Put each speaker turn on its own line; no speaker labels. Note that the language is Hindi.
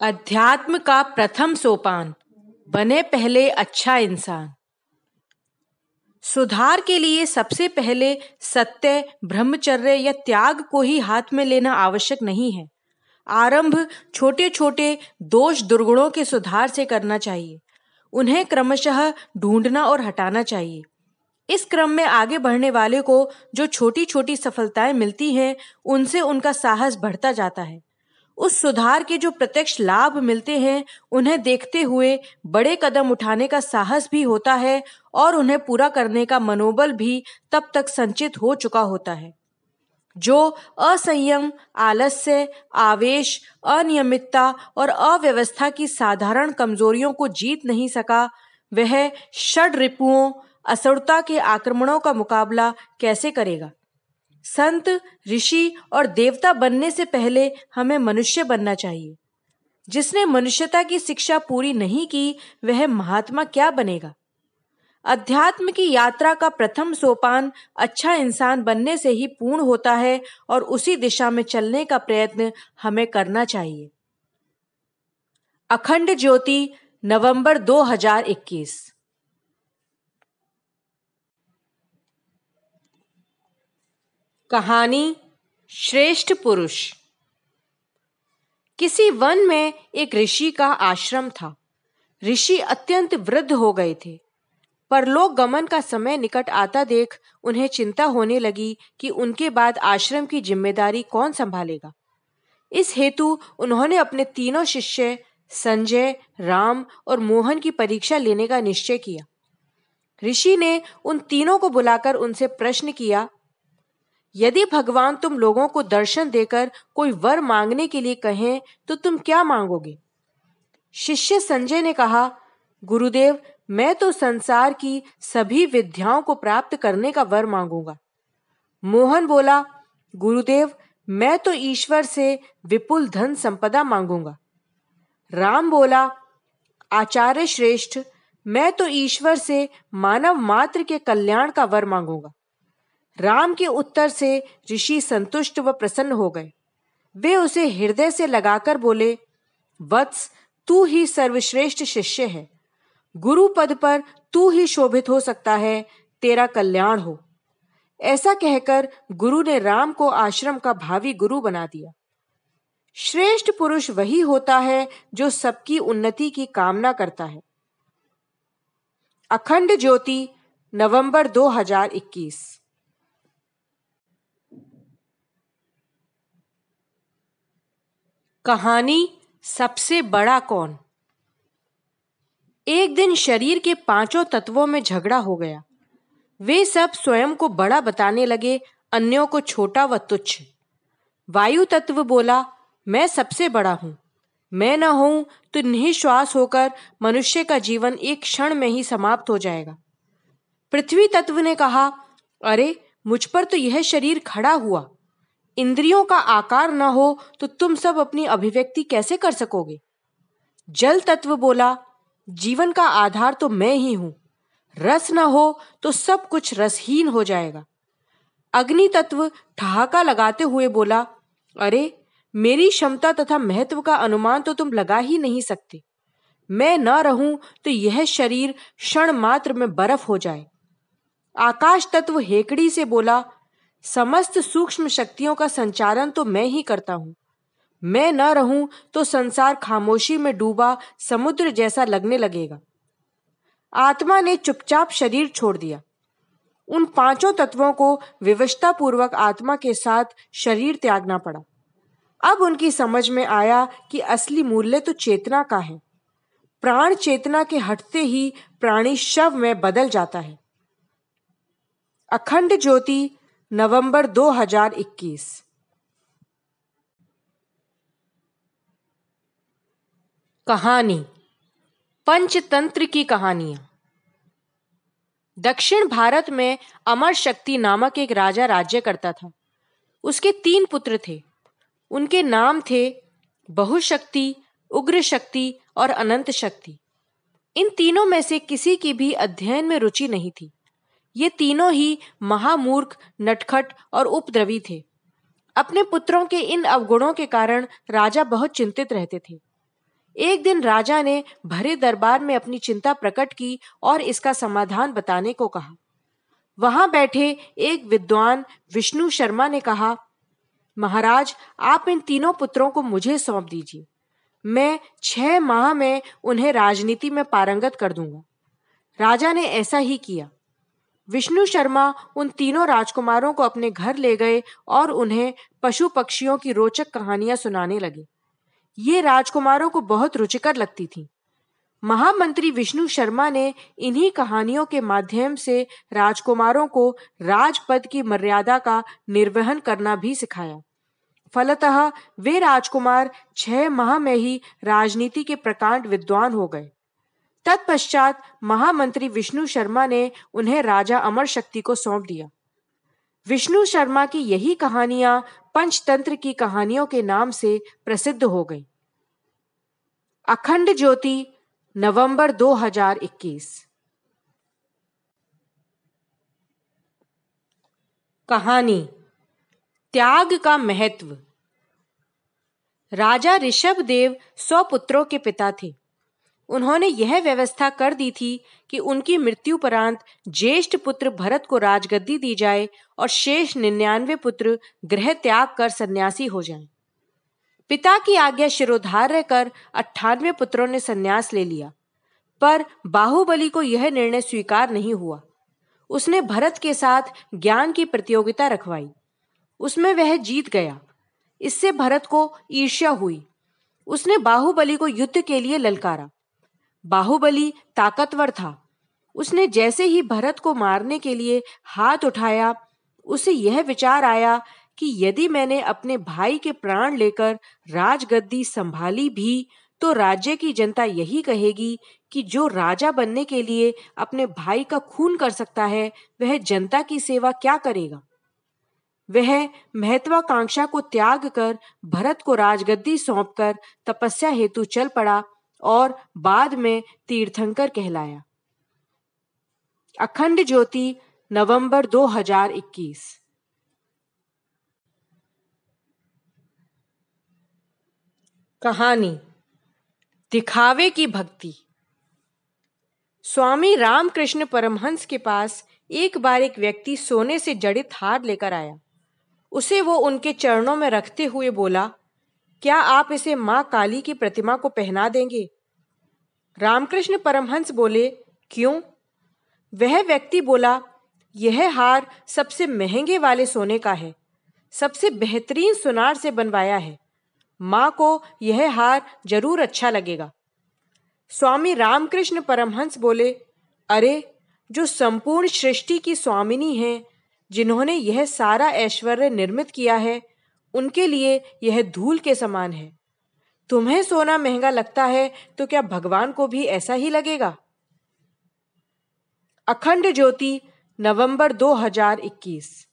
अध्यात्म का प्रथम सोपान, बने पहले अच्छा इंसान। सुधार के लिए सबसे पहले सत्य, ब्रह्मचर्य या त्याग को ही हाथ में लेना आवश्यक नहीं है। आरंभ छोटे छोटे दोष दुर्गुणों के सुधार से करना चाहिए। उन्हें क्रमशः ढूंढना और हटाना चाहिए। इस क्रम में आगे बढ़ने वाले को जो छोटी छोटी सफलताएँ मिलती हैं, उनसे उनका साहस बढ़ता जाता है। उस सुधार के जो प्रत्यक्ष लाभ मिलते हैं, उन्हें देखते हुए बड़े कदम उठाने का साहस भी होता है और उन्हें पूरा करने का मनोबल भी तब तक संचित हो चुका होता है। जो असंयम, आलस्य, आवेश, अनियमितता और अव्यवस्था की साधारण कमजोरियों को जीत नहीं सका, वह षड रिपुओं, असुरता के आक्रमणों का मुकाबला कैसे करेगा? संत, ऋषि और देवता बनने से पहले हमें मनुष्य बनना चाहिए। जिसने मनुष्यता की शिक्षा पूरी नहीं की, वह महात्मा क्या बनेगा? अध्यात्म की यात्रा का प्रथम सोपान अच्छा इंसान बनने से ही पूर्ण होता है और उसी दिशा में चलने का प्रयत्न हमें करना चाहिए। अखंड ज्योति, नवंबर 2021 कहानी श्रेष्ठ पुरुष। किसी वन में एक ऋषि का आश्रम था। ऋषि अत्यंत वृद्ध हो गए थे, पर लोग गमन का समय निकट आता देख उन्हें चिंता होने लगी कि उनके बाद आश्रम की ज़िम्मेदारी कौन संभालेगा। इस हेतु उन्होंने अपने तीनों शिष्य, संजय, राम और मोहन की परीक्षा लेने का निश्चय किया। ऋषि ने उन तीनों को बुलाकर उनसे प्रश्न किया यदि भगवान तुम लोगों को दर्शन देकर कोई वर मांगने के लिए कहें तो तुम क्या मांगोगे? शिष्य संजय ने कहा, गुरुदेव, मैं तो संसार की सभी विद्याओं को प्राप्त करने का वर मांगूँगा। मोहन बोला, गुरुदेव, मैं तो ईश्वर से विपुल धन संपदा मांगूँगा। राम बोला, आचार्य श्रेष्ठ, मैं तो ईश्वर से मानव मात्र के कल्याण का वर मांगूँगा। राम के उत्तर से ऋषि संतुष्ट व प्रसन्न हो गए। वे उसे हृदय से लगाकर बोले, वत्स, तू ही सर्वश्रेष्ठ शिष्य है। गुरु पद पर तू ही शोभित हो सकता है, तेरा कल्याण हो ऐसा कहकर गुरु ने राम को आश्रम का भावी गुरु बना दिया। श्रेष्ठ पुरुष वही होता है जो सबकी उन्नति की कामना करता है। अखंड ज्योति, नवंबर 2021 कहानी सबसे बड़ा कौन? एक दिन शरीर के पाँचों तत्वों में झगड़ा हो गया। वे सब स्वयं को बड़ा बताने लगे, अन्यों को छोटा व तुच्छ। वायु तत्व बोला, मैं सबसे बड़ा हूँ। मैं न हूँ तो निःश्वास होकर मनुष्य का जीवन एक क्षण में ही समाप्त हो जाएगा। पृथ्वी तत्व ने कहा, अरे, मुझ पर तो यह शरीर खड़ा हुआ। इंद्रियों का आकार न हो तो तुम सब अपनी अभिव्यक्ति कैसे कर सकोगे? जल तत्व बोला, जीवन का आधार तो मैं ही हूँ। रस न हो तो सब कुछ रसहीन हो जाएगा। अग्नि तत्व ठहाका लगाते हुए बोला, अरे, मेरी क्षमता तथा महत्व का अनुमान तो तुम लगा ही नहीं सकते। मैं न रहूँ तो यह शरीर क्षण मात्र में बर्फ़ हो जाए। आकाश तत्व हेकड़ी से बोला समस्त सूक्ष्म शक्तियों का संचालन तो मैं ही करता हूँ। मैं न रहूँ तो संसार खामोशी में डूबा, समुद्र जैसा लगने लगेगा। आत्मा ने चुपचाप शरीर छोड़ दिया। उन पाँचों तत्वों को विवशता पूर्वक आत्मा के साथ शरीर त्यागना पड़ा। अब उनकी समझ में आया कि असली मूल्य तो चेतना का है। प्राण चेतना के हटते ही प्राणी शव में बदल जाता है। अखंड ज्योति नवंबर 2021 कहानी। पंचतंत्र की कहानियाँ। दक्षिण भारत में अमर शक्ति नामक एक राजा राज्य करता था। उसके तीन पुत्र थे। उनके नाम थे बहुशक्ति उग्र शक्ति और अनंत शक्ति। इन तीनों में से किसी की भी अध्ययन में रुचि नहीं थी। ये तीनों ही महामूर्ख, नटखट और उपद्रवी थे। अपने पुत्रों के इन अवगुणों के कारण राजा बहुत चिंतित रहते थे। एक दिन राजा ने भरे दरबार में अपनी चिंता प्रकट की और इसका समाधान बताने को कहा। वहाँ बैठे एक विद्वान विष्णु शर्मा ने कहा, महाराज, आप इन तीनों पुत्रों को मुझे सौंप दीजिए। मैं छह माह में उन्हें राजनीति में पारंगत कर दूँगा। राजा ने ऐसा ही किया। विष्णु शर्मा उन तीनों राजकुमारों को अपने घर ले गए और उन्हें पशु पक्षियों की रोचक कहानियाँ सुनाने लगे। ये राजकुमारों को बहुत रुचिकर लगती थी। महामंत्री विष्णु शर्मा ने इन्हीं कहानियों के माध्यम से राजकुमारों को राजपद की मर्यादा का निर्वहन करना भी सिखाया। फलतः वे राजकुमार छह माह में ही राजनीति के प्रकांड विद्वान हो गए। तत्पश्चात महामंत्री विष्णु शर्मा ने उन्हें राजा अमर शक्ति को सौंप दिया। विष्णु शर्मा की यही कहानियाँ पंचतंत्र की कहानियों के नाम से प्रसिद्ध हो गई। अखंड ज्योति, नवंबर 2021 कहानी, त्याग का महत्व। राजा ऋषभ देव सौ पुत्रों के पिता थे। उन्होंने यह व्यवस्था कर दी थी कि उनकी मृत्यु परांत ज्येष्ठ पुत्र भरत को राजगद्दी दी जाए और शेष निन्यानवे पुत्र गृह त्याग कर सन्यासी हो जाएँ। पिता की आज्ञा शिरोधार्य कर अट्ठानवे पुत्रों ने संन्यास ले लिया, पर बाहुबली को यह निर्णय स्वीकार नहीं हुआ। उसने भरत के साथ ज्ञान की प्रतियोगिता रखवाई। उसमें वह जीत गया। इससे भरत को ईर्ष्या हुई। उसने बाहुबली को युद्ध के लिए ललकारा। बाहुबली ताकतवर था। उसने जैसे ही भरत को मारने के लिए हाथ उठाया, उसे यह विचार आया कि यदि मैंने अपने भाई के प्राण लेकर राजगद्दी संभाली भी तो राज्य की जनता यही कहेगी कि जो राजा बनने के लिए अपने भाई का खून कर सकता है, वह जनता की सेवा क्या करेगा? वह महत्वाकांक्षा को त्याग कर भरत को राजगद्दी सौंपकर तपस्या हेतु चल पड़ा और बाद में तीर्थंकर कहलाया। अखंड ज्योति, नवंबर 2021 कहानी, दिखावे की भक्ति। स्वामी रामकृष्ण परमहंस के पास एक बार एक व्यक्ति सोने से जड़ित हार लेकर आया। उसे वो उनके चरणों में रखते हुए बोला, क्या आप इसे माँ काली की प्रतिमा को पहना देंगे? रामकृष्ण परमहंस बोले, क्यों? वह व्यक्ति बोला, यह हार सबसे महँगे वाले सोने का है, सबसे बेहतरीन सुनार से बनवाया है। माँ को यह हार ज़रूर अच्छा लगेगा। स्वामी रामकृष्ण परमहंस बोले, अरे, जो संपूर्ण सृष्टि की स्वामिनी है, जिन्होंने यह सारा ऐश्वर्य निर्मित किया है, उनके लिए यह धूल के समान है। तुम्हें सोना महँगा लगता है तो क्या भगवान को भी ऐसा ही लगेगा? अखंड ज्योति, नवंबर 2021